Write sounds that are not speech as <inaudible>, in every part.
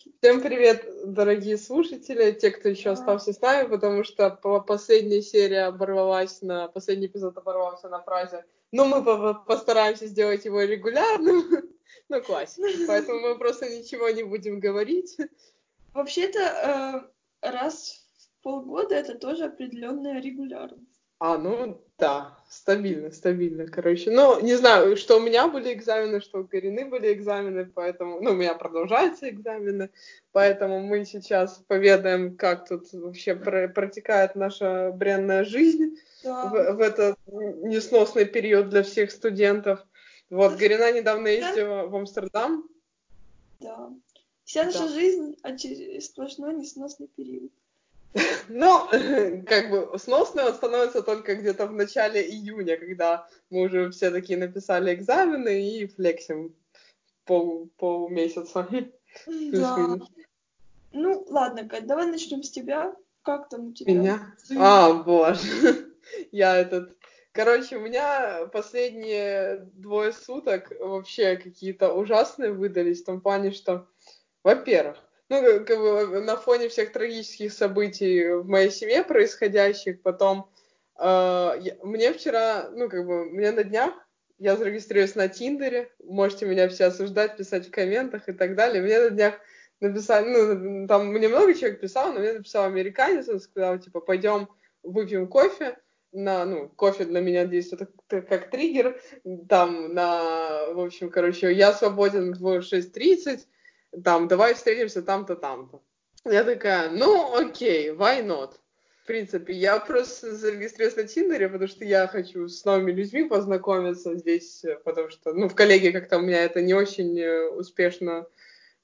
Всем привет, дорогие слушатели, те, кто еще остался с нами, потому что последняя серия оборвалась на... Последний эпизод оборвался на фразе «Ну, мы постараемся сделать его регулярным». <laughs> ну, классика. <laughs> Поэтому мы просто ничего не будем говорить. Вообще-то, э, раз в полгода это тоже определенная регулярность. А, ну да, стабильно, стабильно, короче. Ну, не знаю, что у меня были экзамены, что у Карины были экзамены, поэтому, ну, у меня продолжаются экзамены, поэтому мы сейчас поведаем, как тут вообще протекает наша бренная жизнь да. в, в этот несносный период для всех студентов. Вот, Гарина недавно ездила в Амстердам. Да. Вся наша да. жизнь сплошной несносный период. <laughs> Ну, <laughs> как бы сносно он становится только где-то в начале июня, когда мы уже все такие написали экзамены и флексим пол, полмесяца. <laughs> Да. Ну, ладно, Кать, давай начнем с тебя. Как там у тебя? Меня? А, боже. Я этот... Короче, у меня последние двое суток вообще какие-то ужасные выдались в том плане, что, во-первых, ну, как бы на фоне всех трагических событий в моей семье происходящих, потом э, мне вчера, ну, как бы, мне на днях я зарегистрируюсь на Тиндере, можете меня все осуждать, писать в комментах и так далее. Мне на днях написали, ну, там мне много человек писал, но мне написал американец, он сказал, типа, пойдем выпьем кофе, на, ну, кофе для меня действует как, как триггер, там, на, в общем, короче, я свободен в 6.30, там, давай встретимся там-то, там-то. Я такая, ну, окей, why not? В принципе, я просто зарегистрировалась на Тиндере, потому что я хочу с новыми людьми познакомиться здесь, потому что, ну, в коллеге как-то у меня это не очень э, успешно,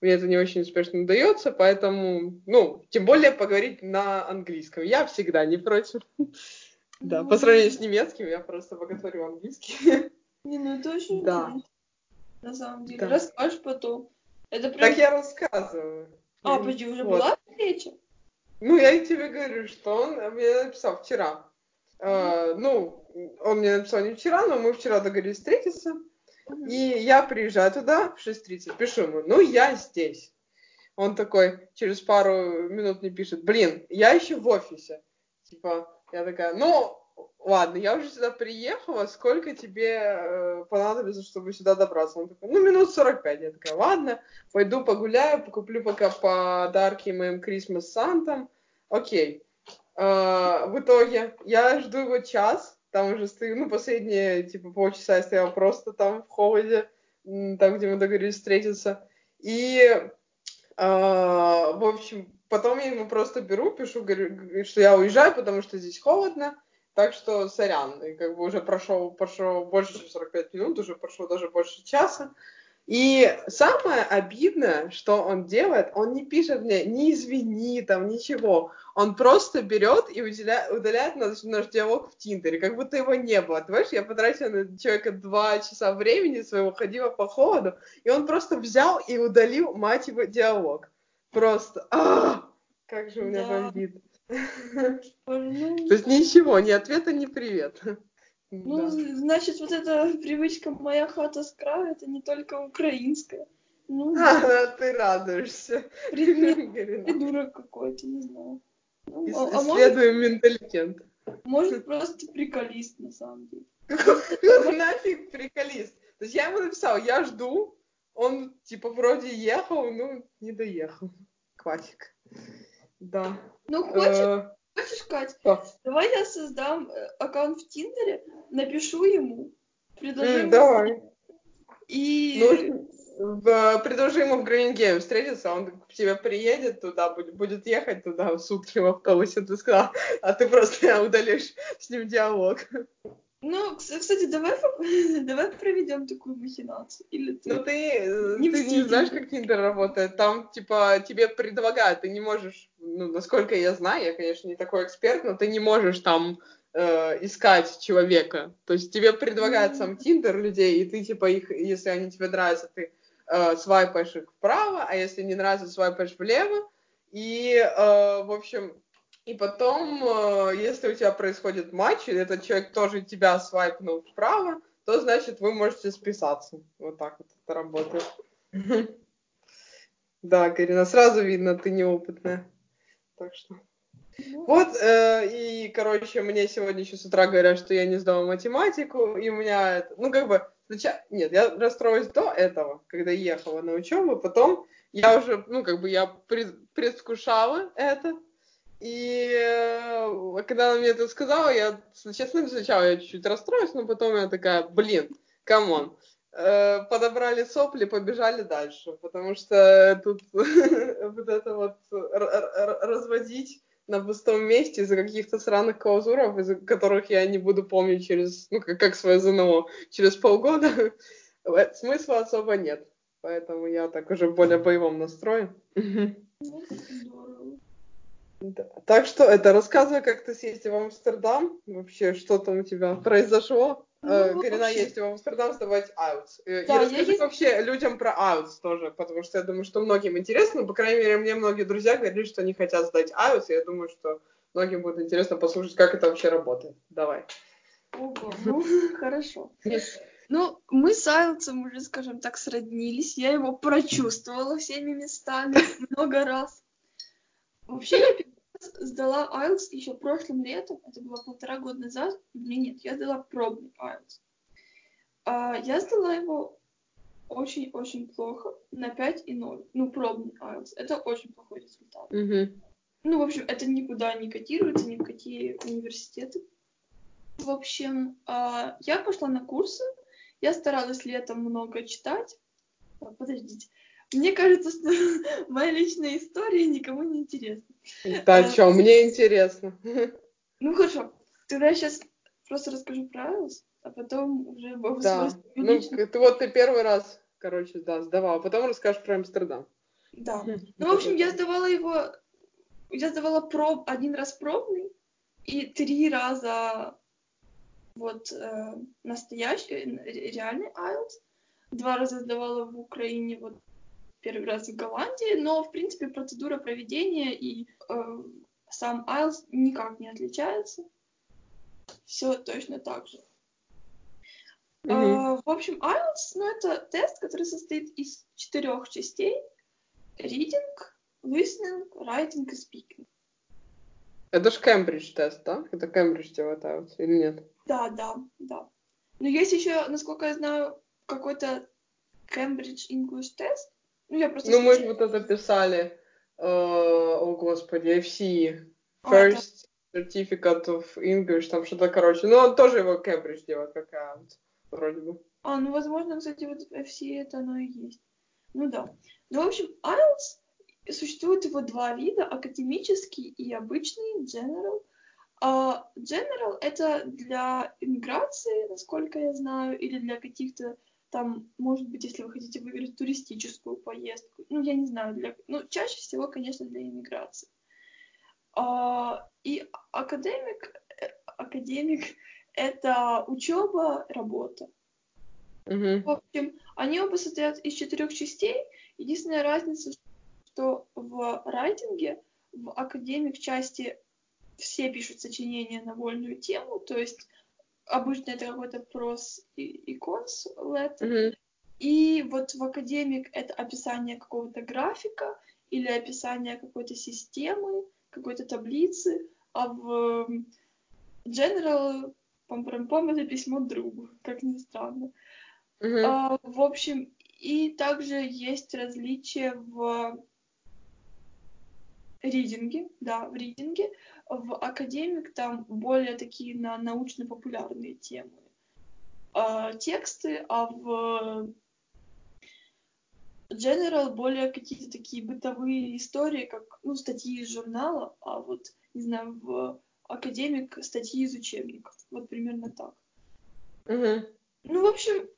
мне это не очень успешно удается, поэтому, ну, тем более поговорить на английском. Я всегда не против. <laughs> Да, по сравнению с немецким, я просто боготворю английский. Не, ну это очень да. На самом деле. Расскажешь потом. Это прям... Так я рассказываю. А, подожди, уже вот. была встреча? Ну, я и тебе говорю, что он мне написал вчера. Uh, ну, он мне написал не вчера, но мы вчера договорились встретиться. И я приезжаю туда в 6.30, пишу ему, ну, я здесь. Он такой через пару минут мне пишет, блин, я еще в офисе. Типа, я такая, ну, ладно, я уже сюда приехала, сколько тебе э, понадобится, чтобы сюда добраться? Он такой, ну, минут 45. Я такая, ладно, пойду погуляю, покуплю пока подарки моим Крисмас Сантам. Окей. Э, в итоге я жду его час, там уже стою, ну, последние, типа, полчаса я стояла просто там в холоде, там, где мы договорились встретиться. И, э, в общем, потом я ему просто беру, пишу, говорю, что я уезжаю, потому что здесь холодно, так что, сорян, и как бы уже прошел, прошло больше, чем 45 минут, уже прошло даже больше часа. И самое обидное, что он делает, он не пишет мне ни извини, там, ничего. Он просто берет и уделя... удаляет наш, наш диалог в Тиндере, как будто его не было. Ты понимаешь, я потратила на человека два часа времени своего, ходила по холоду, и он просто взял и удалил, мать его, диалог. Просто, а, как же у меня да. бомбит. То есть ничего, ни ответа, ни привет. Ну, значит, вот эта привычка «моя хата с краю» это не только украинская. Ну, <laughs> а, ты радуешься. <laughs> Придурок какой-то, не знаю. Ну, а, а Исследуем может, менталитет. Может, просто приколист, на самом деле. Нафиг приколист. То есть я ему написал, я жду, он, типа, вроде ехал, ну, не доехал. Классик. Да. Ну, хочешь, э, хочешь, Кать, давай я создам э, аккаунт в Тиндере, напишу ему, предложу ему... Давай. И... Ну, в, предложи ему в Гринген встретиться, он к тебе приедет туда, будет, будет ехать туда в сутки в автобусе, ты сказал, а ты просто удалишь с ним диалог. Ну, кстати, давай, <laughs> давай проведем такую махинацию. Или ты... Ну, ты, не, ты не знаешь, как Тиндер работает. Там, типа, тебе предлагают, ты не можешь, ну, насколько я знаю, я, конечно, не такой эксперт, но ты не можешь там э, искать человека. То есть тебе предлагают mm-hmm. сам Тиндер людей, и ты, типа, их, если они тебе нравятся, ты э, свайпаешь их вправо, а если не нравится, свайпаешь влево. И, э, в общем, и потом, э, если у тебя происходит матч, и этот человек тоже тебя свайпнул вправо, то значит вы можете списаться. Вот так вот это работает. <laughs> Да, Карина, сразу видно, ты неопытная. Так что... Ну, вот, э, и, короче, мне сегодня еще с утра говорят, что я не сдала математику, и у меня, ну, как бы, сначала, нет, я расстроилась до этого, когда ехала на учебу, потом я уже, ну, как бы, я пред, предвкушала это, и э, когда она мне это сказала, я, честно, сначала я чуть-чуть расстроилась, но потом я такая, блин, come on, э, подобрали сопли, побежали дальше, потому что тут <laughs> вот это вот разводить на пустом месте из-за каких-то сраных клаузуров, из-за которых я не буду помнить через, ну, как, как свое ЗНО, через полгода, <laughs> смысла особо нет. Поэтому я так уже в более боевом настрое. <laughs> Да. Так что это рассказывай, как ты съездил в Амстердам, вообще, что там у тебя произошло. Ну, э, Карина ездит в Амстердам сдавать IELTS. Э, да, и расскажи я... вообще людям про IELTS тоже, потому что я думаю, что многим интересно. По крайней мере, мне многие друзья говорили, что они хотят сдать IELTS, и я думаю, что многим будет интересно послушать, как это вообще работает. Давай. Ого, ну, <laughs> хорошо. Ну, мы с Айлцем уже, скажем так, сроднились. Я его прочувствовала всеми местами много раз. Вообще, я сдала IELTS еще прошлым летом, это было полтора года назад, или нет, я сдала пробный IELTS. А, я сдала его очень-очень плохо, на 5 и 0. Ну, пробный IELTS. Это очень плохой результат. Mm-hmm. Ну, в общем, это никуда не котируется, ни в какие университеты. В общем, а, я пошла на курсы, я старалась летом много читать. Подождите. Мне кажется, что <laughs> моя личная история никому не интересна. Да, а, что, мне интересно. <laughs> Ну хорошо, тогда я сейчас просто расскажу про IELTS, а потом уже обо Да, ну ты вот ты первый раз, короче, да, сдавала, а потом расскажешь про Амстердам. Да. <laughs> Ну, в общем, я сдавала его, я сдавала проб, один раз пробный и три раза вот э, настоящий, реальный IELTS. Два раза сдавала в Украине, вот первый раз в Голландии, но, в принципе, процедура проведения и э, сам IELTS никак не отличается. Все точно так же. Mm-hmm. Э, в общем, IELTS, ну, это тест, который состоит из четырех частей. Reading, listening, writing и speaking. Это же Кембридж тест, да? Это Кембридж делает IELTS или нет? Да, да, да. Но есть еще, насколько я знаю, какой-то Cambridge English тест, ну, я просто... Ну, мы же вот это писали, э, о господи, FC, First а, да. Certificate of English, там что-то, короче. Ну, он тоже его Кембридж делает, как IELTS, вроде бы. А, ну, возможно, кстати, вот FC это оно и есть. Ну, да. Ну, в общем, IELTS, существует его два вида, академический и обычный, general. Uh, general — это для иммиграции, насколько я знаю, или для каких-то там, может быть, если вы хотите выиграть туристическую поездку, ну, я не знаю, для, ну, чаще всего, конечно, для иммиграции. А, и академик, э, академик — это учеба, работа. Mm-hmm. В общем, они оба состоят из четырех частей. Единственная разница, что в райтинге, в академик части все пишут сочинения на вольную тему, то есть обычно это какой-то прос и, и конс Mm-hmm. И вот в академик это описание какого-то графика или описание какой-то системы, какой-то таблицы, а в general пом-пом это письмо другу, как ни странно. Mm-hmm. А, в общем, и также есть различия в ридинге, да, в ридинге. В академик там более такие на научно-популярные темы э, тексты, а в General более какие-то такие бытовые истории, как, ну, статьи из журнала, а вот, не знаю, в академик статьи из учебников. Вот примерно так. Угу. Ну, в общем...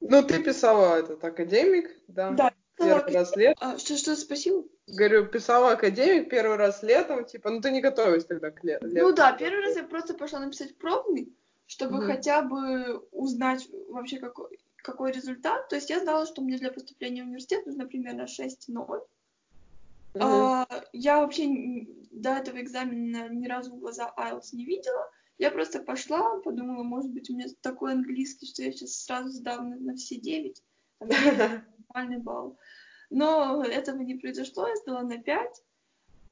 Ну, ты писала этот академик, да? Да. Первый раз лет. А, что, что, спасибо? Говорю, писала академик первый раз летом, типа, ну ты не готовилась тогда к лету. Ну да, первый раз я просто пошла написать пробный, чтобы mm-hmm. хотя бы узнать вообще какой, какой результат. То есть я знала, что мне для поступления в университет нужно примерно 6-0. Mm-hmm. А, я вообще до этого экзамена ни разу в глаза IELTS не видела. Я просто пошла, подумала, может быть, у меня такой английский, что я сейчас сразу сдам на, на все 9. Там, <laughs> нормальный балл. Но этого не произошло, я сдала на 5.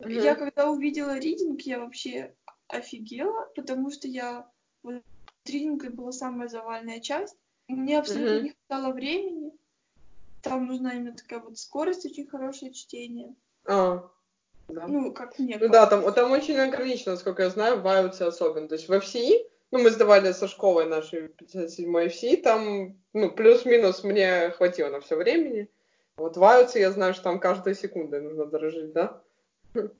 Мгм. Я когда увидела ридинг, я вообще офигела, потому что я... Вот ридинг была самая завальная часть. Мне абсолютно Мгм. не хватало времени. Там нужна именно такая вот скорость, очень хорошее чтение. А, да. Ну, как мне Ну да, там, там очень ограничено, насколько я знаю, в IELTS особенно. То есть в FCE, ну, мы сдавали со школой нашей 57 FCE, там, ну, плюс-минус мне хватило на все времени. Вот в IELTS я знаю, что там каждой секундой нужно дорожить, да?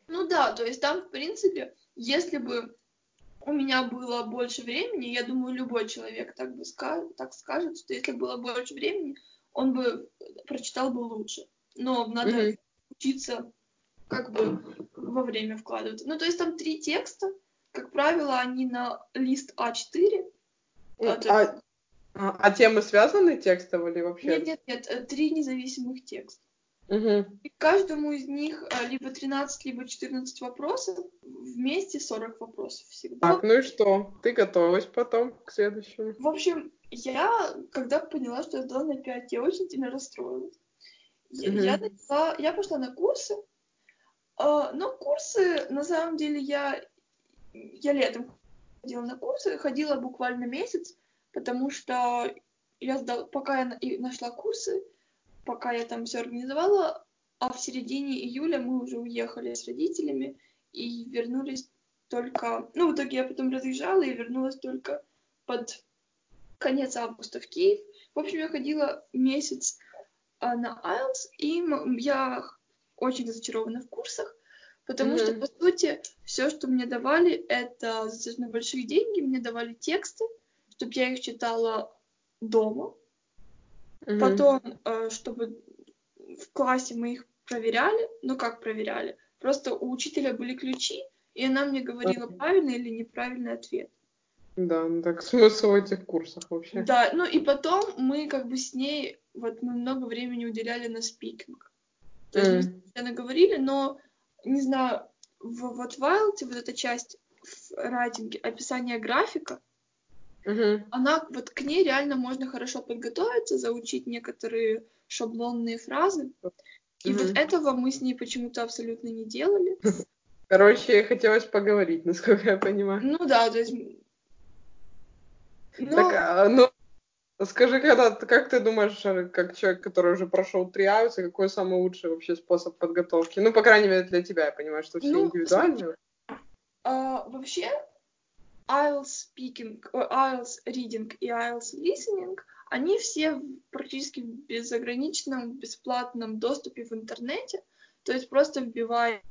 Ну да, то есть там, в принципе, если бы у меня было больше времени, я думаю, любой человек так бы ска- так скажет, что если было больше времени, он бы прочитал бы лучше. Но надо Мгм. учиться как бы во время вкладывать. Ну, то есть там три текста, как правило, они на лист А4. А, А, а, а темы связаны текстово или вообще? Нет, нет, нет, э, три независимых текста. Мгм. И к каждому из них э, либо 13, либо 14 вопросов, вместе 40 вопросов всегда. Так, ну и что? Ты готовилась потом к следующему? В общем, я, когда поняла, что я сдала на 5, я очень сильно расстроилась. Я, Мгм. я начала- я пошла на курсы, а, но курсы, на самом деле, я, я летом ходила на курсы, ходила буквально месяц, потому что я сдала, пока я и нашла курсы, пока я там все организовала, а в середине июля мы уже уехали с родителями и вернулись только... Ну, в итоге я потом разъезжала и вернулась только под конец августа в Киев. В общем, я ходила месяц а, на IELTS, и я очень разочарована в курсах, потому что, Мгм. по сути, все, что мне давали, это за достаточно большие деньги. Мне давали тексты, чтобы я их читала дома. Мгм. Потом, э, чтобы в классе мы их проверяли. Ну, как проверяли? Просто у учителя были ключи, и она мне говорила, правильный или неправильный ответ. Да, ну так смысл в этих курсах вообще? Да, ну и потом мы как бы с ней, вот мы много времени уделяли на спикинг. То есть мы говорили, но, не знаю, в, вот в IELTS вот эта часть в райтинге, описание графика, Мгм. она, вот к ней реально можно хорошо подготовиться, заучить некоторые шаблонные фразы. И вот Мгм. этого мы с ней почему-то абсолютно не делали. <laughs> Короче, хотелось поговорить, насколько я понимаю. Ну да, то есть... м, Ну, Так, а, ну, скажи, когда, как ты думаешь, э, как человек, который уже прошел три IELTS, какой самый лучший вообще способ подготовки? Ну, по крайней мере, для тебя, я понимаю, что все Ну, индивидуально. а, вообще IELTS speaking, о, IELTS reading и IELTS listening, они все в- практически в безограниченном, бесплатном доступе в интернете. То есть просто вбиваете,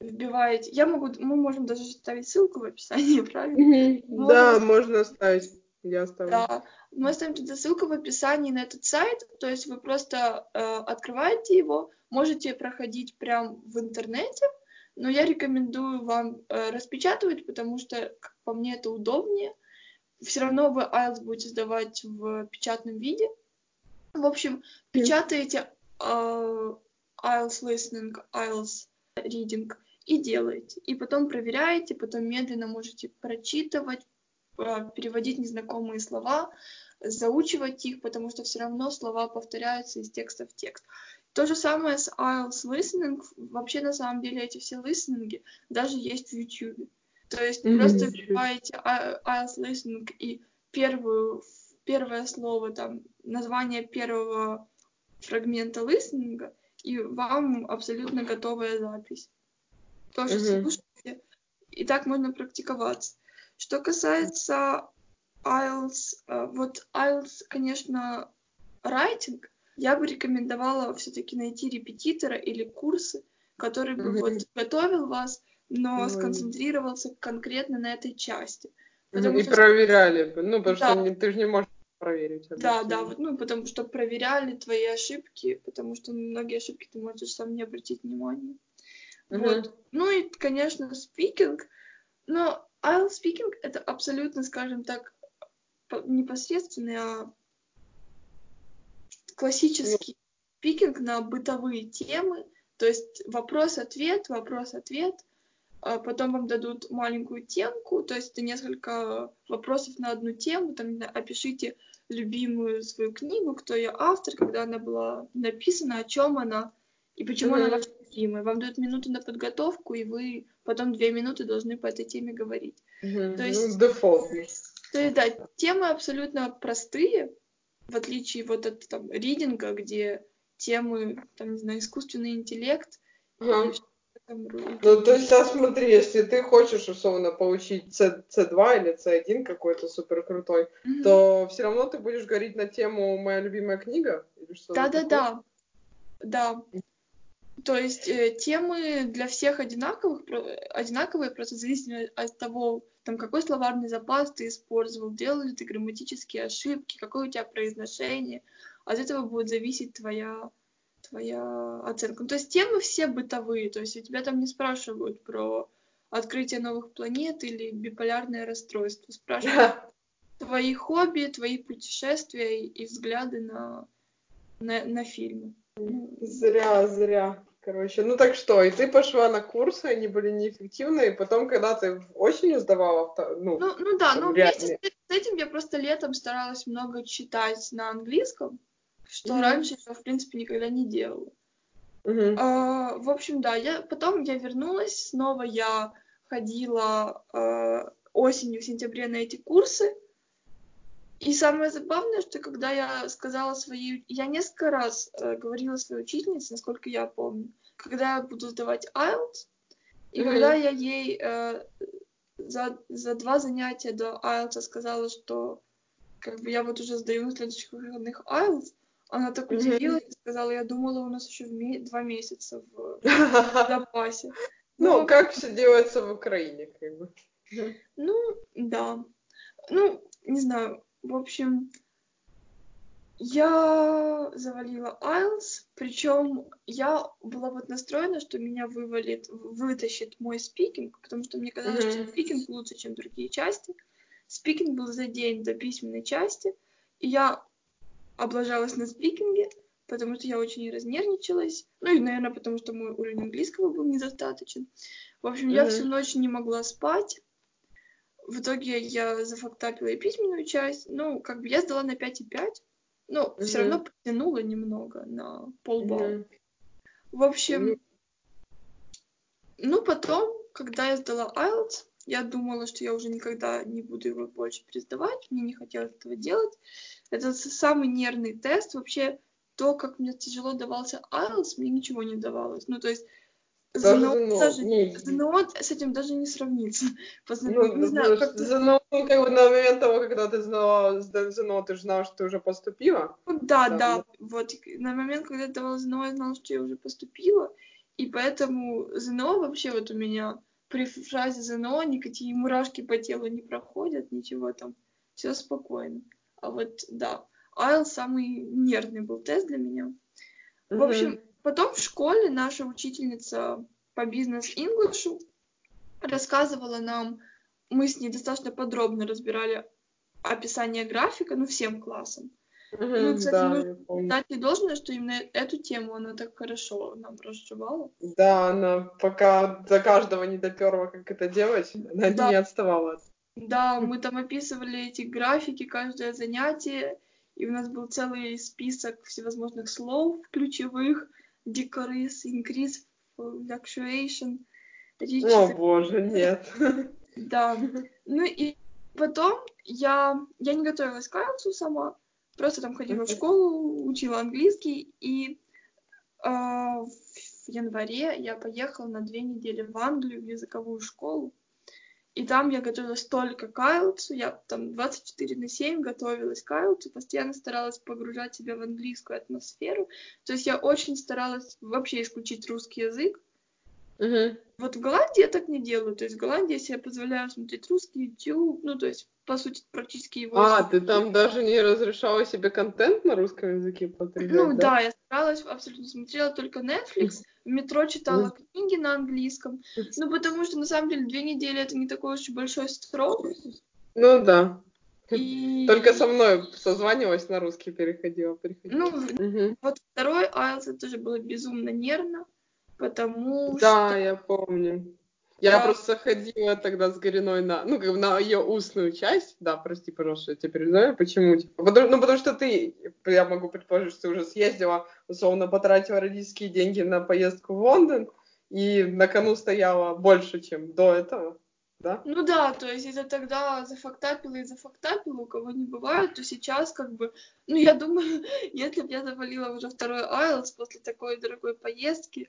вбиваете. Я могу, мы можем даже ставить ссылку в описании, <laughs> правильно? Да, можно оставить. Я оставлю. Да, мы оставим туда ссылку в описании на этот сайт, то есть вы просто э, открываете его, можете проходить прям в интернете, но я рекомендую вам э, распечатывать, потому что, как по мне, это удобнее. Все равно вы IELTS будете сдавать в печатном виде. В общем, печатаете э, IELTS listening, IELTS reading и делаете. И потом проверяете, потом медленно можете прочитывать, э, переводить незнакомые слова, заучивать их, потому что все равно слова повторяются из текста в текст. То же самое с IELTS listening. Вообще, на самом деле, эти все листенинги даже есть в YouTube. То есть Мгм. просто вбиваете I- IELTS listening и первую, первое слово, там, название первого фрагмента листенинга, и вам абсолютно готовая запись. Тоже Мгм. слушайте, и так можно практиковаться. Что касается IELTS, э, вот IELTS, конечно, райтинг, я бы рекомендовала все-таки найти репетитора или курсы, который бы вот готовил вас, но сконцентрировался конкретно на этой части. Потому И что- проверяли бы. Ну, потому Да. что не- ты же не можешь проверить. Да, объективно. да, вот, ну, потому что проверяли твои ошибки, потому что многие ошибки ты можешь сам не обратить внимания. Мгм. Вот. Ну и, конечно, спикинг. Но IELTS speaking это абсолютно, скажем так, по- непосредственный, а классический спикинг на бытовые темы. То есть вопрос-ответ, вопрос-ответ. А Потом вам дадут маленькую темку, то есть это несколько вопросов на одну тему. Там, опишите любимую свою книгу, кто ее автор, когда она была написана, о чем она и почему Мгм. она ваша любимая. Вам дают минуту на подготовку, и вы потом две минуты должны по этой теме говорить. Мгм. То Ну, есть- дефолт. То есть, да, темы абсолютно простые, в отличие вот от там ридинга, где темы, там, не знаю, искусственный интеллект, Ага. там Ну, то есть, сейчас смотри, если ты хочешь, условно, получить C, C2 или C1 какой-то супер крутой, Мгм. то все равно ты будешь говорить на тему «Моя любимая книга» Да-да-да. Да. То есть э, темы для всех одинаковых, про- одинаковые, просто зависит от того, там, какой словарный запас ты использовал, делал ли ты грамматические ошибки, какое у тебя произношение. От этого будет зависеть твоя, твоя оценка. Ну, то есть темы все бытовые, то есть у тебя там не спрашивают про открытие новых планет или биполярное расстройство. Спрашивают твои хобби, твои путешествия и, взгляды на, на, на фильмы. Зря, зря. Короче, ну так что, и ты пошла на курсы, они были неэффективны, и потом, когда ты осенью сдавала, ну, Ну, ну да, реально- вместе с с этим я просто летом старалась много читать на английском, что Мгм. раньше я, в принципе, никогда не делала. мгм. А, в общем, да, я потом я вернулась, снова я ходила а, осенью, в сентябре на эти курсы. И самое забавное, что когда я сказала своей... Я несколько раз э, говорила своей учительнице, насколько я помню, когда я буду сдавать IELTS, и Мгм. когда я ей э, за, за два занятия до IELTS сказала, что как бы я вот уже сдаю на следующих выходных IELTS, она так удивилась и сказала, я думала, у нас еще в ме- два месяца в <laughs> запасе. Ну, как все делается в Украине, как бы. Ну, да. Ну, не знаю. В общем, я завалила IELTS, причем я была вот настроена, что меня вывалит, вытащит мой спикинг, потому что мне казалось, что Мгм. спикинг лучше, чем другие части. Спикинг был за день до письменной части, и я облажалась на спикинге, потому что я очень разнервничалась. Ну и, наверное, потому что мой уровень английского был недостаточен. В общем, я Мгм. всю ночь не могла спать. В итоге я зафактапила и письменную часть. Ну, как бы я сдала на 5,5. Но все Мгм. равно потянула немного на полбалла. Мгм. В общем, ну потом, когда я сдала IELTS, я думала, что я уже никогда не буду его больше пересдавать. Мне не хотелось этого делать. Это самый нервный тест. Вообще, то, как мне тяжело давался IELTS, мне ничего не давалось. Ну, то есть, ЗНО даже- ну, ЗНО с этим даже не сравнится. Просто, Ну, не знаю, потому как-то- что ЗНО, ну, как бы на момент того, когда ты знала ЗНО, ты же знала, что ты уже поступила. Ну, да, Да, да, вот на момент, когда я давала ЗНО, я знала, что я уже поступила, и поэтому ЗНО вообще вот у меня при фразе ЗНО никакие мурашки по телу не проходят, ничего там, все спокойно. А вот, да, IELTS самый нервный был тест для меня. В общем, потом в школе наша учительница по бизнес-инглишу рассказывала нам, мы с ней достаточно подробно разбирали описание графика, ну, всем классом. Мгм, ну, кстати, да, ну, помню. Дать ей должное, что именно эту тему она так хорошо нам разжевала. Да, она пока до каждого не доперла, как это делать, она Да. не отставала. Да, мы там описывали эти графики, каждое занятие, и у нас был целый список всевозможных слов ключевых, decrease, increase, fluctuation. О боже, нет. Да. Ну и потом я, я не готовилась к IELTS сама, просто там ходила в школу, учила английский, и а, в январе я поехала на две недели в Англию в языковую школу, и там я готовилась только к IELTS, я там 24 на 7 готовилась к IELTS, постоянно старалась погружать себя в английскую атмосферу, то есть я очень старалась вообще исключить русский язык, Мгм. вот в Голландии я так не делаю. То есть в Голландии я себе позволяю смотреть русский YouTube, ну, то есть, по сути, практически его... А, ты там даже не разрешала себе контент на русском языке потреблять, Ну, да, я старалась, абсолютно смотрела только Netflix, в метро читала книги на английском. Ну, потому что, на самом деле, две недели — это не такой уж и большой срок. Ну да. И... Только со мной созванивалась, на русский переходила. переходила. Ну, Мгм. вот второй IELTS это тоже было безумно нервно, потому Да, что... я помню. Я Да. просто ходила тогда с Гориной на, ну, как бы на ее устную часть. Да, прости, пожалуйста, я тебя перебиваю. Почему? Типа, потому, ну, потому что ты, я могу предположить, что ты уже съездила, условно, потратила родительские деньги на поездку в Лондон, и на кону стояла больше, чем до этого, да? Ну да, то есть если тогда зафактапила и зафактапила, у кого не бывает, то сейчас как бы, ну я думаю, <laughs> если бы я завалила уже второй IELTS после такой дорогой поездки,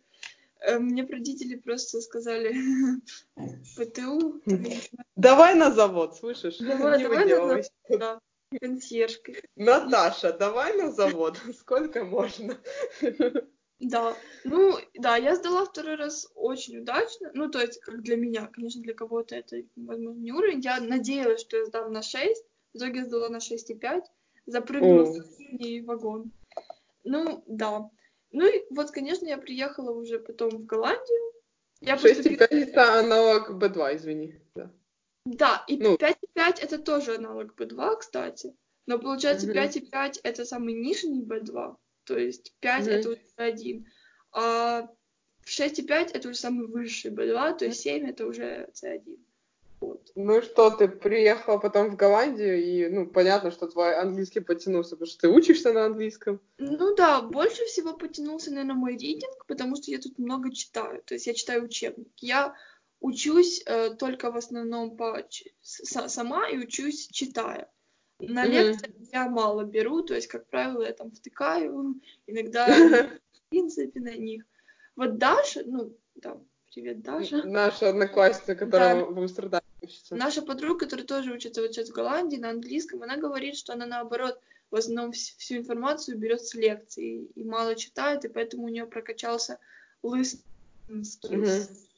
мне б родители просто сказали <laughs> ПТУ, Давай на завод, слышишь? Давай, давай на выделывайся. да, консьержкой. Наташа, давай на завод. <laughs> Сколько можно? Да, ну да, я сдала второй раз очень удачно, ну то есть как для меня, конечно, для кого-то это, возможно, не уровень, я надеялась, что я сдам на 6, в итоге я сдала на 6,5, запрыгнула О. в соседний вагон. Ну, да. Ну и вот, конечно, я приехала уже потом в Голландию. Я поступила... 6,5 это аналог B2, извини. Да. Да, и Ну. 5,5 это тоже аналог B2, кстати. Но получается Мгм. 5,5 это самый нижний B2, то есть 5 Мгм. это уже B1. А 6,5 это уже самый высший B2, то есть 7 это уже C1. Ну что, ты приехала потом в Голландию, и, ну, понятно, что твой английский потянулся, потому что ты учишься на английском. Ну да, больше всего потянулся, наверное, мой ридинг, потому что я тут много читаю. То есть я читаю учебник. Я учусь э, только в основном по с- сама и учусь читая. На Мгм. лекциях я мало беру, то есть, как правило, я там втыкаю, <laughs> иногда <laughs> в принципе на них. Вот Даша, ну, да, привет, Даша. Наша одноклассница, которая в Амстердаме учится. Наша подруга, которая тоже учится вот сейчас в Голландии на английском, она говорит, что она наоборот в основном вс- всю информацию берет с лекций и мало читает, и поэтому у нее прокачался.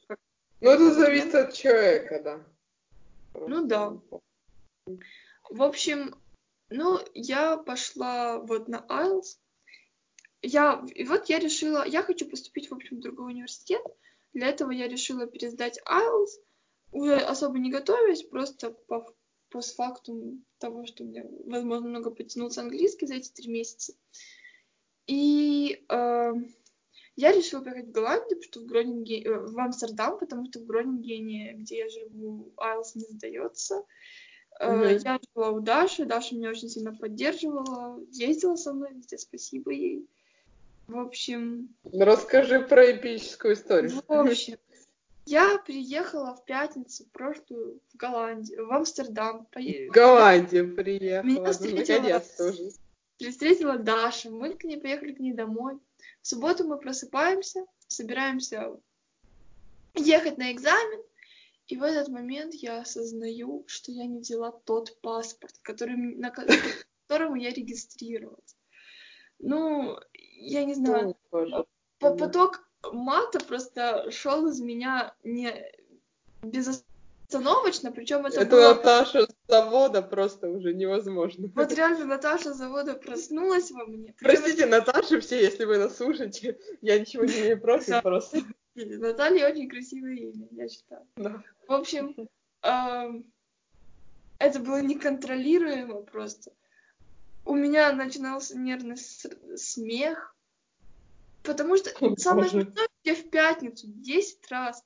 Как- Ну, это зависит от человека, да. Ну да. В общем, ну, я пошла вот на IELTS. Я, и вот я решила, я хочу поступить, в общем, в другой университет. Для этого я решила пересдать IELTS, уже особо не готовясь, просто по постфактум того, что у меня, возможно, много потянулся английский за эти три месяца. И э, я решила поехать в Голландию, потому что в Гронингене, э, в Амстердам, потому что в Гронингене, где я живу, IELTS не сдается. Э, Мгм. Я жила у Даши, Даша меня очень сильно поддерживала, ездила со мной везде, спасибо ей. В общем, Ну, Расскажи про эпическую историю. в общем, я приехала в пятницу прошлую в Голландию, в Амстердам. В Голландию приехала. Меня ну, встретила- уже. Встретила Даша, мы к ней поехали к ней домой. В субботу мы просыпаемся, собираемся ехать на экзамен, и в этот момент я осознаю, что я не взяла тот паспорт, который, на <laughs> которому я регистрировалась. Ну, я не знаю, Ой, боже. по- поток мата просто шел из меня не безостановочно, причем это, Это было... Наташа с завода просто уже невозможно. Вот реально Наташа с завода проснулась во мне. Причем Простите, Наташа, все, если вы нас слушаете, <laughs> я ничего не имею против, просто. это- Наталья очень красивое имя, я считаю. Да. В общем, это было неконтролируемо просто. У меня начинался нервный смех, потому что О, самое смешное, я в пятницу 10 раз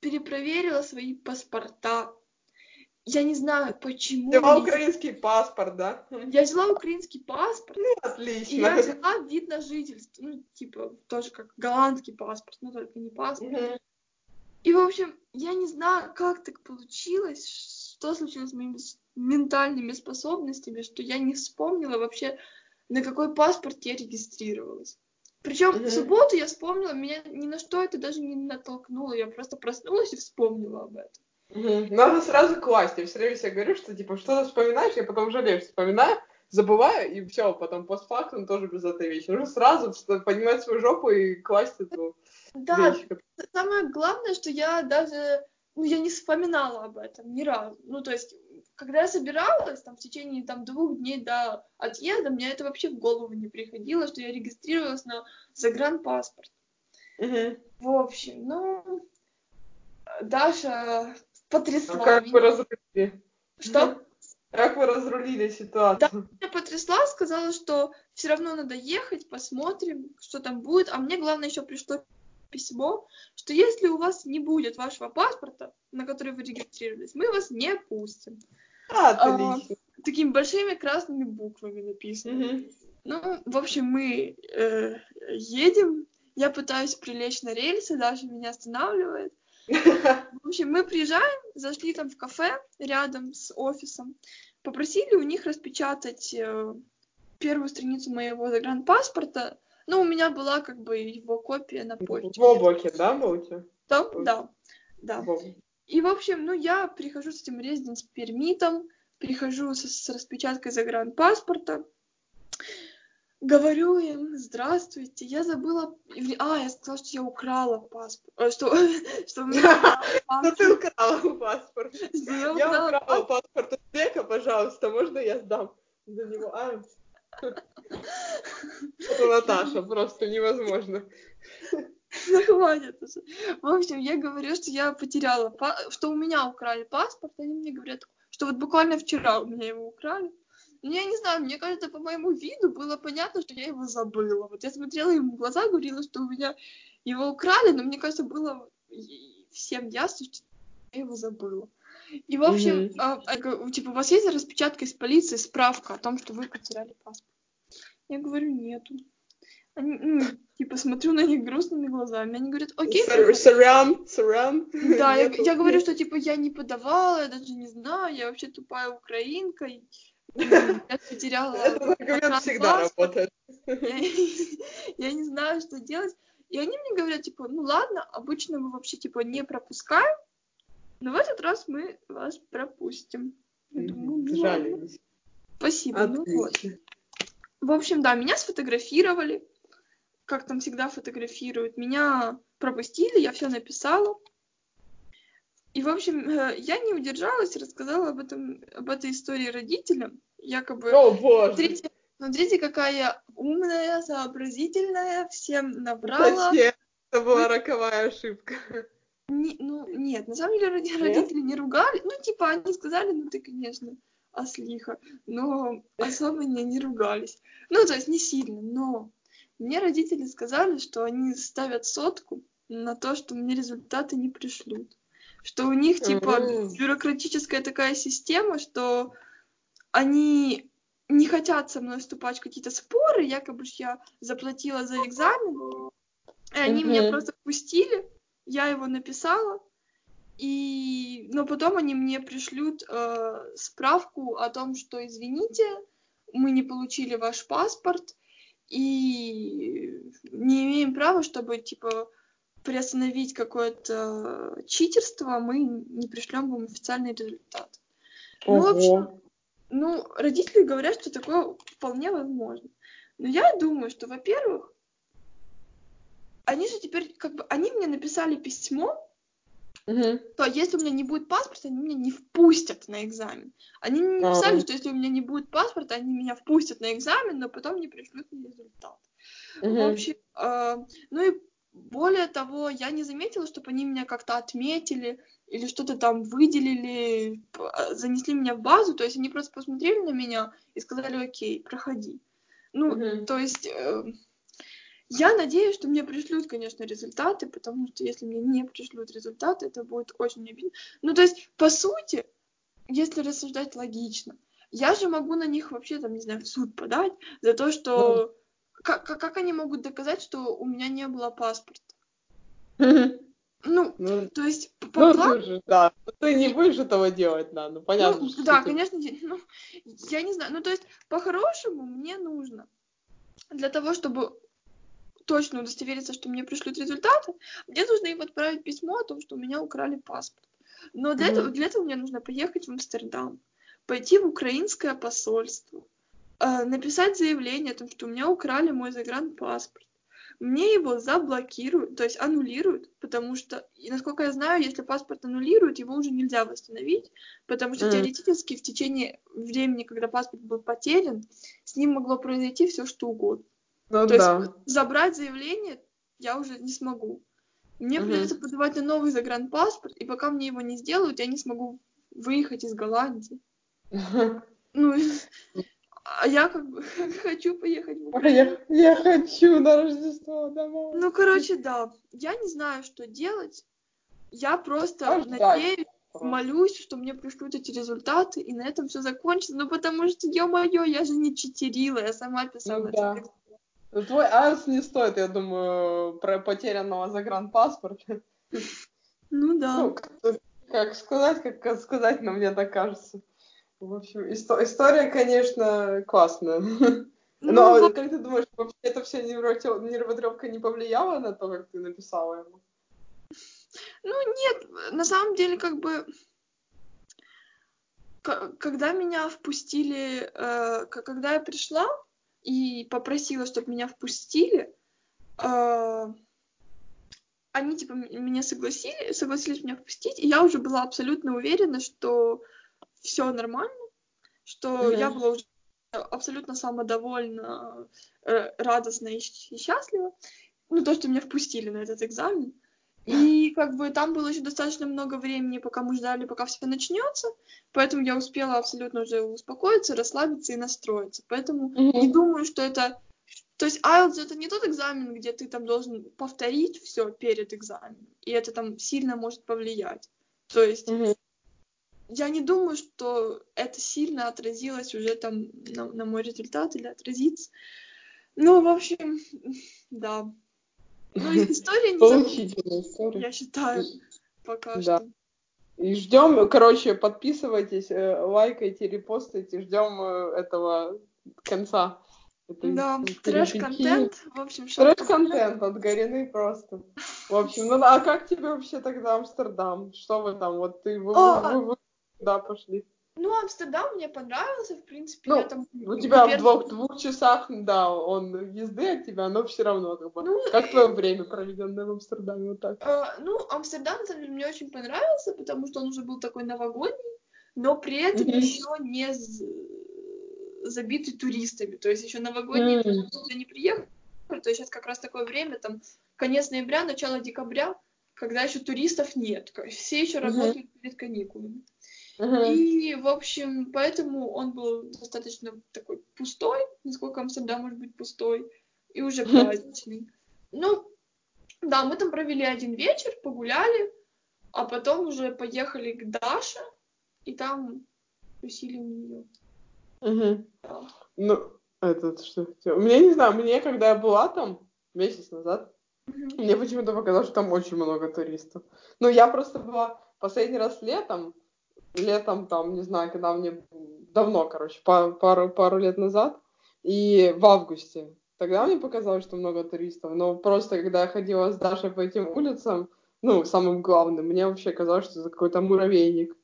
перепроверила свои паспорта. Я не знаю, почему. Взяла украинский паспорт, да? Я взяла украинский паспорт, и я Отлично. взяла вид на жительство. Ну, типа, тоже как голландский паспорт, но только не паспорт. Мгм. И, в общем, я не знаю, как так получилось, что случилось с моими ментальными способностями, что я не вспомнила вообще, на какой паспорт я регистрировалась. Причем в субботу я вспомнила, меня ни на что это даже не натолкнуло, я просто проснулась и вспомнила об этом. Мгм. Надо сразу класть. Я все время себе говорю, что типа что-то вспоминаешь, я потом жалею, вспоминаю, забываю, и все, потом постфактум тоже без этой вещи. Нужно сразу поднимать свою жопу и класть эту Да, вещь. самое главное, что я даже, ну, я не вспоминала об этом ни разу. Ну, то есть, когда я собиралась, там, в течение, там, двух дней до отъезда, мне это вообще в голову не приходило, что я регистрировалась на загранпаспорт. Мгм. В общем, ну, Даша потрясла А как вы меня. разрулили? Что? Как вы разрулили ситуацию? Меня потрясла, сказала, что все равно надо ехать, посмотрим, что там будет. А мне главное еще пришло письмо, что если у вас не будет вашего паспорта, на который вы регистрировались, мы вас не пустим. Отлично. А, такими большими красными буквами написано. Мгм. Ну, в общем, мы э, едем, я пытаюсь прилечь на рельсы, Даша меня останавливает. <laughs> В общем, мы приезжаем, зашли там в кафе рядом с офисом, попросили у них распечатать э, первую страницу моего загранпаспорта. Ну, у меня была как бы его копия на почте. В облаке, да, тебя? Да, да, да. И, в общем, ну, я прихожу с этим резиденс пермитом, прихожу с, с распечаткой загранпаспорта, говорю им, здравствуйте, я забыла... А, я сказала, что я украла паспорт. э, Что, <laughs> что у меня <laughs> Ну ты украла паспорт. <laughs> Что я украла паспорт у Бека, пожалуйста, можно я сдам за него? А? Это Наташа, просто невозможно. <laughs> Хватит уже. В общем, я говорю, что я потеряла, что у меня украли паспорт, они мне говорят, что вот буквально вчера у меня его украли. Ну, я не знаю, мне кажется, по моему виду было понятно, что я его забыла. Вот я смотрела им в глаза, говорила, что у меня его украли, но мне кажется, было всем ясно, что я его забыла. И, в общем, Мгм. а, типа, у вас есть распечатка из полиции, справка о том, что вы потеряли паспорт? Я говорю, нету. Они, ну, типа, смотрю на них грустными глазами. Они говорят, окей, Сорян, сорян. да, я, я говорю, что типа я не подавала, я даже не знаю, я вообще тупая украинка. и, <laughs> Я потеряла Этот аргумент всегда работает. <laughs> Я, не знаю, что делать. И они мне говорят, типа, ну ладно, обычно мы вообще типа не пропускаем, но в этот раз мы вас пропустим. Я думаю, ну, Жаль. ладно, спасибо. Ну, вот. Отлично. В общем, да, меня сфотографировали, как там всегда фотографируют. Меня пропустили, я все написала. И, в общем, э, я не удержалась рассказала об, этом, об этой истории родителям. Якобы, О, боже. смотрите, смотрите, какая умная, сообразительная, всем набрала. Зачем? Это была роковая ошибка. Не- ну, нет, на самом деле Нет? родители не ругали. Ну, типа, они сказали, ну, ты, конечно, ослиха. Но особо не, не ругались. Ну, то есть не сильно, но мне родители сказали, что они ставят сотку на то, что мне результаты не пришлют. Что у них, типа, бюрократическая такая система, что они не хотят со мной вступать в какие-то споры, якобы я заплатила за экзамен, и они меня просто пустили, я его написала, и... но потом они мне пришлют э, справку о том, что извините, мы не получили ваш паспорт и не имеем права, чтобы типа приостановить какое-то читерство, мы не пришлем вам официальный результат. Ну, в общем, Ого. ну, родители говорят, что такое вполне возможно. Но я думаю, что, во-первых, они же теперь, как бы, они мне написали письмо, Мгм. то если у меня не будет паспорта, они меня не впустят на экзамен. Они мне написали, что если у меня не будет паспорта, они меня впустят на экзамен, но потом не пришлют мне результат. В Мгм. общем, э, ну и более того, я не заметила, чтобы они меня как-то отметили или что-то там выделили, а, занесли меня в базу, то есть они просто посмотрели на меня и сказали, окей, проходи. Ну, Мгм. то есть э, я надеюсь, что мне пришлют, конечно, результаты, потому что если мне не пришлют результаты, это будет очень обидно. Ну, то есть, по сути, если рассуждать логично, я же могу на них вообще, там, не знаю, в суд подать за то, что... Как, как, как они могут доказать, что у меня не было паспорта? Ну, Ну, то есть, по, по ну, плану- же, да. Ты не будешь этого делать, да, ну понятно. ну, что да, ты- конечно, я- ну, я не знаю. Ну, то есть, по-хорошему, мне нужно для того, чтобы точно удостовериться, что мне пришлют результаты, мне нужно им отправить письмо о том, что у меня украли паспорт. Но для, Мгм. этого, для этого мне нужно поехать в Амстердам, пойти в украинское посольство, э, написать заявление о том, что у меня украли мой загранпаспорт. Мне его заблокируют, то есть аннулируют, потому что, и насколько я знаю, если паспорт аннулируют, его уже нельзя восстановить, потому что Мгм. теоретически в течение времени, когда паспорт был потерян, с ним могло произойти все что угодно. Ну То да. есть забрать заявление я уже не смогу. Мне Мгм. придется подавать на новый загранпаспорт, и пока мне его не сделают, я не смогу выехать из Голландии. <laughs> Ну, <laughs> А я как бы <laughs> хочу поехать в А Украину. я, я хочу на Рождество домой. Ну, короче, да. Я не знаю, что делать. Я просто ждать надеюсь, молюсь, что мне пришлют эти результаты, и на этом все закончится. Ну, потому что, ё-моё, я же не читерила, я сама писала Ну этот да. экзамен. Ну, Твой АЭС не стоит, я думаю, про потерянного загранпаспорта. Ну да. Ну, как, как сказать, как сказать, но мне так кажется. В общем, исто- история, конечно, классная. Ну, Но вот, как ты думаешь, вообще это все нервотрепка не повлияла на то, как ты написала ему? ну, нет, на самом деле, как бы, когда меня впустили, э, когда я пришла и попросила, чтобы меня впустили, э, они, типа, меня согласили, согласились меня впустить, и я уже была абсолютно уверена, что все нормально, что я Мгм. была уже абсолютно самодовольна, э, радостна и счастлива. Ну, то, что меня впустили на этот экзамен. И как бы там было еще достаточно много времени, пока мы ждали, пока все начнется. Поэтому я успела абсолютно уже успокоиться, расслабиться и настроиться. Поэтому не думаю, что это... То есть IELTS это не тот экзамен, где ты там должен повторить все перед экзаменом. И это там сильно может повлиять. То есть Мгм. я не думаю, что это сильно отразилось уже там на, на мой результат или отразится. Ну, в общем, <laughs> да. Ну, история не Поучительная история. я считаю, пока Да. что. И ждем, короче, подписывайтесь, э, лайкайте, репостайте, ждем э, этого конца. этой Да, трэш-контент, в общем, по Трэш-контент от Горины просто. В общем, ну а как тебе вообще тогда Амстердам? Что вы там, вот ты, вы, А, вы, вы куда пошли? Ну, Амстердам мне понравился, в принципе, Ну, я там... У тебя в двух, двух часах, да, он езды от тебя, но все равно как бы. Ну, Как твое время, проведенное в Амстердаме, вот так? э, ну, Амстердам, на самом деле, мне очень понравился, потому что он уже был такой новогодний, но при этом Мгм. еще не забитый туристами. То есть еще новогодние М. туда не приехали. То есть сейчас как раз такое время, там, конец ноября, начало декабря, когда еще туристов нет. Все еще Мгм. работают перед каникулами. Мгм. И, в общем, поэтому он был достаточно такой пустой, насколько Амстердам может быть пустой, и уже праздничный. Ну, да, мы там провели один вечер, погуляли, а потом уже поехали к Даше, и там тусили у нее. Мгм. Ну, этот, что я хотела. Мне не знаю, мне, когда я была там месяц назад, мне почему-то показалось, что там очень много туристов. Ну, я просто была последний раз летом, летом там, не знаю, когда мне давно, короче, па- пару, пару лет назад, и в августе. Тогда мне показалось, что много туристов, но просто когда я ходила с Дашей по этим улицам, ну, самым главным, мне вообще казалось, что это какой-то муравейник.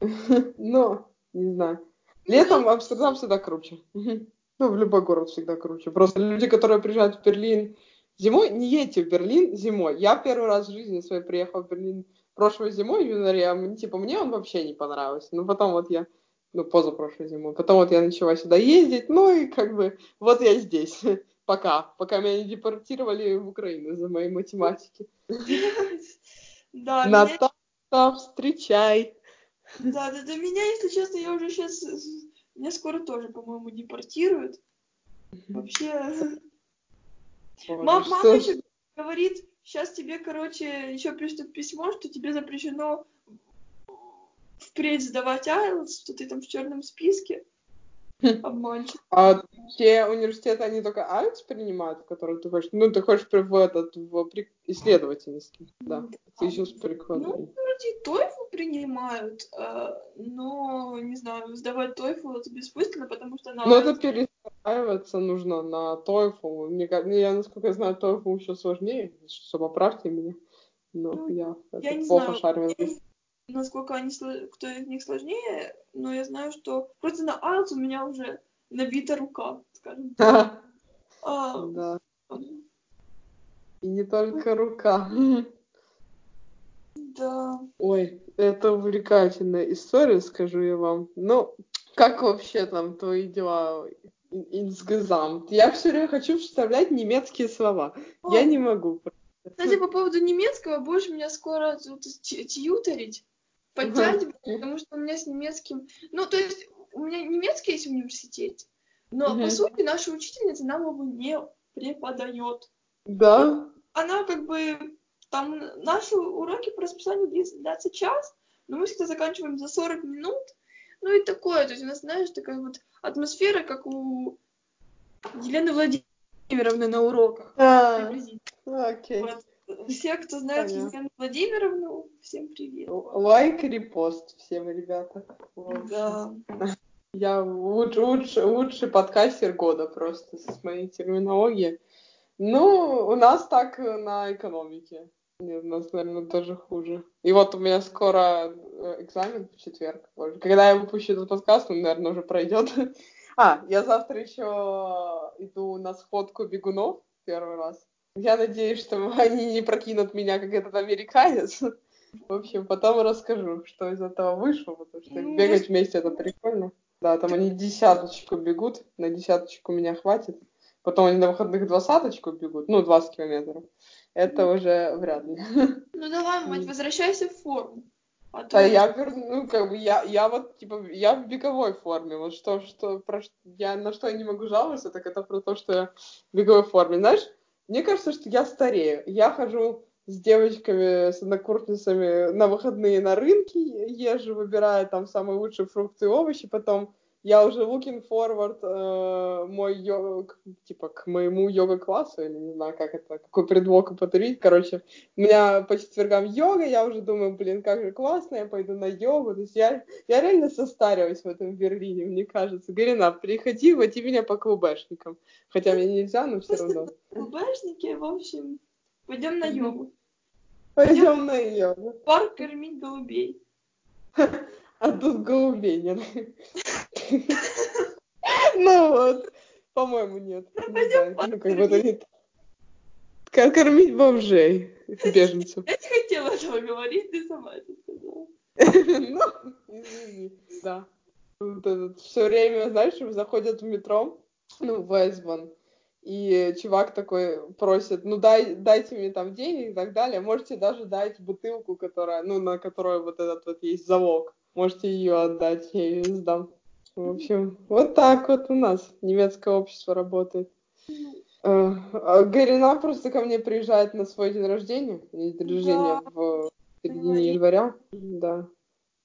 <laughs> Но, не знаю. Летом Амстердам всегда круче. <laughs> Ну, в любой город всегда круче. Просто люди, которые приезжают в Берлин зимой, не едьте в Берлин зимой. Я первый раз в жизни своей приехала в Берлин прошлой зимой, в январе, а типа, мне он вообще не понравился. Ну, потом вот я, ну, позапрошлой зимой, потом вот я начала сюда ездить, ну, и как бы, вот я здесь. <laughs> Пока, пока меня не депортировали в Украину из-за моей математики. Да, Наташа, встречай. да, да, да, меня, если честно, я уже сейчас... Меня скоро тоже, по-моему, депортируют. Вообще... Что мама еще говорит, сейчас тебе, короче, еще пришлют письмо, что тебе запрещено впредь сдавать IELTS, что ты там в черном списке. Хм. Обманщик. А те университеты, они только IELTS принимают, в которые ты хочешь? Ну, ты хочешь в этот, в при- исследовательский, да. Ты еще с Ну, прикладом. вроде и TOEFL принимают, а, но, не знаю, сдавать TOEFL это бессмысленно, потому что на Но это IELTS перестраиваться нужно на TOEFL. Мне, ка- я, насколько я знаю, TOEFL еще сложнее, что поправьте меня. Но Ну, я, я это не плохо знаю, шарю. я не насколько они, кто из них сложнее, но я знаю, что просто на IELTS у меня уже набита рука, скажем так. А, Да. И не только рука. да. Ой, это увлекательная история, скажу я вам. Ну, как вообще там твои дела insgesamt? Я все время хочу вставлять немецкие слова. Я Ой, не могу. Кстати, по поводу немецкого, будешь меня скоро тут тьюторить, подтягивать, потому что у меня с немецким... Ну, то есть, у меня немецкий есть в университете, Но, Мгм. по сути, наша учительница нам его не преподает. Да? Она как бы... Там наши уроки по расписанию длятся час, но мы всегда заканчиваем за 40 минут. Ну и такое, то есть у нас, знаешь, такая вот атмосфера, как у Елены Владимировны на уроках. А, окей. Вот. Все, кто знает Понятно. Елену Владимировну, всем привет. Лайк репост всем, ребята. Вот. Да. Я луч- лучший, лучший подкастер года просто с моей терминологией. Ну, у нас так на экономике. Нет, у нас, наверное, даже хуже. И вот у меня скоро э, экзамен в четверг. Когда я выпущу этот подкаст, он, наверное, уже пройдет. <laughs> А, я завтра еще иду на сходку бегунов первый раз. Я надеюсь, что <laughs> они не прокинут меня, как этот американец. В общем, потом расскажу, что из этого вышло, потому что Ну, бегать вместе это прикольно. Да, там они десяточку бегут, на десяточку меня хватит. Потом они на выходных двадцаточку бегут, ну, 20 километров. Это уже вряд ли. <laughs> Ну давай, мать, возвращайся в форму. А то Да, я ну, как бы, я, я вот, типа, я в беговой форме. Вот что, что, про, ш- я на что я не могу жаловаться, так это про то, что я в беговой форме. Знаешь, мне кажется, что я старею. Я хожу с девочками, с однокурсницами на выходные на рынки, езжу, выбираю там самые лучшие фрукты и овощи, потом я уже looking forward э, мой йога, типа, к моему йога-классу, или не знаю, как это, какой предлог употребить, короче, у меня по четвергам йога, я уже думаю, блин, как же классно, я пойду на йогу. То есть я, я реально состарилась в этом Берлине, мне кажется. Гарина, приходи, води меня по клубешникам. Хотя мне нельзя, но все равно. клубешники, в общем, пойдем на йогу. Пойдем на йогу. Парк кормить голубей. <laughs> А тут голубей нет. <laughs> Ну вот, по-моему, нет. Не знаю, Ну, как бы это не... Как кормить бомжей, беженцев. Я не хотела этого говорить, ты сама это сказала. <laughs> Ну, извини, да. Все время, знаешь, заходят в метро, ну, в Эсбон, и чувак такой просит, ну, дай, дайте мне там денег и так далее. Можете даже дать бутылку, которая, ну, на которой вот этот вот есть залог. Можете ее отдать, я ее сдам. В общем, вот так вот у нас немецкое общество работает. Э, а Гарина просто ко мне приезжает на свой день рождения. День рождения в середине января. Да.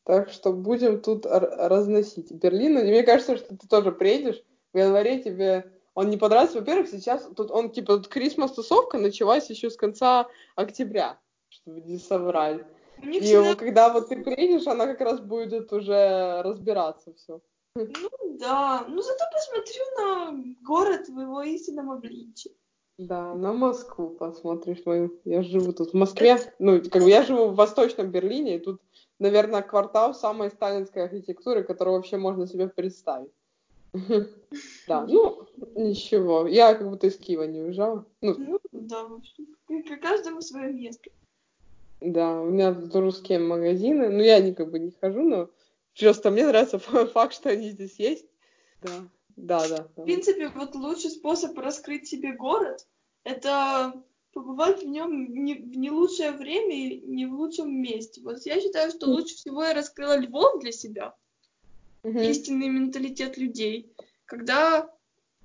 Так что будем тут разносить Берлин. И мне кажется, что ты тоже приедешь. В январе тебе он не понравится. Во-первых, сейчас тут он типа тут Крисмас тусовка началась еще с конца октября, чтобы не соврать. И всегда- когда вот ты приедешь, она как раз будет уже разбираться все. Ну да, ну зато посмотрю на город в его истинном обличии. Да, на Москву посмотришь мою. Я живу тут в Москве. Ну, как бы я живу в Восточном Берлине, и тут, наверное, квартал самой сталинской архитектуры, которую вообще можно себе представить. <laughs> Да, ну, ничего. Я как будто из Киева не уезжала. Ну, Ну да, в общем, каждому свое место. да, у меня тут русские магазины. Ну, я не как бы не хожу, но просто мне нравится <laughs> факт, что они здесь есть. Да, да, да. В принципе, вот лучший способ раскрыть себе город — это побывать в нем не, в не лучшее время и не в лучшем месте. Вот я считаю, что лучше всего я раскрыла Львов для себя, Мгм. истинный менталитет людей. Когда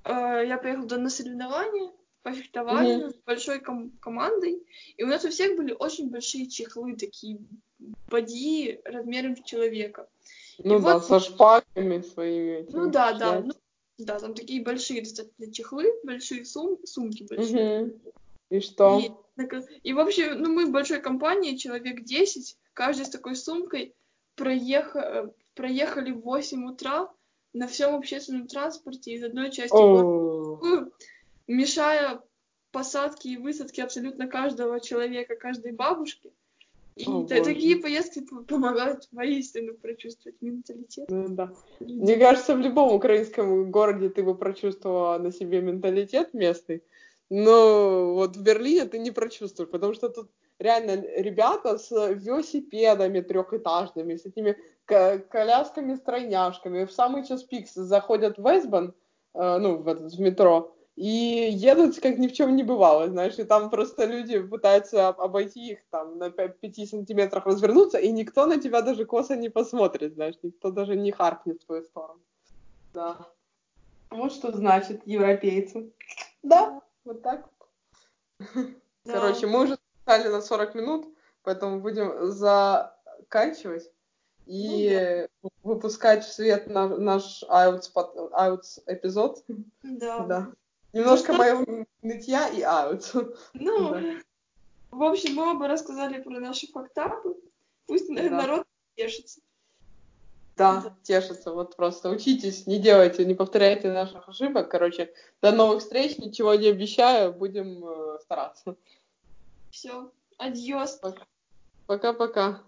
э, я поехала на соревнования по фехтованию Мгм. с большой ком- командой, и у нас у всех были очень большие чехлы, такие боди размером в человека. Ну И да, вот- со шпагами своими. Ну этими да, да, шляпами. ну, да, там такие большие достаточно чехлы, большие сум- сумки большие. Мгм. И что? И, и вообще, ну мы в большой компании, человек 10, каждый с такой сумкой проеха- проехали в 8 утра на всем общественном транспорте из одной части города мешая посадки и высадки абсолютно каждого человека, каждой бабушки. И О, боже. такие поездки помогают воистину прочувствовать менталитет. ну да. людей. Мне кажется, в любом украинском городе ты бы прочувствовала на себе менталитет местный, но вот в Берлине ты не прочувствуешь, потому что тут реально ребята с велосипедами трехэтажными, с этими ко- колясками-стройняшками в самый час пик заходят в Эсбан, э, ну, в, этот, в метро, и едут, как ни в чем не бывало, знаешь, и там просто люди пытаются об- обойти их там на 5 сантиметрах развернуться, и никто на тебя даже косо не посмотрит, знаешь, никто даже не харкнет в твою сторону. Да. Вот что значит европейцы. Да, вот так. Да. Короче, мы уже стали на 40 минут, поэтому будем заканчивать и выпускать в свет на- наш IELTS, IELTS эпизод. Да. Да. Немножко моего нытья и IELTS. <laughs> Ну, Да. в общем, мы оба рассказали про наши фактапы. Пусть Да. народ тешится. Да, тешится. Вот просто учитесь, не делайте, не повторяйте наших ошибок. Короче, до новых встреч, ничего не обещаю, будем э, стараться. Все. Адьос. Пока-пока.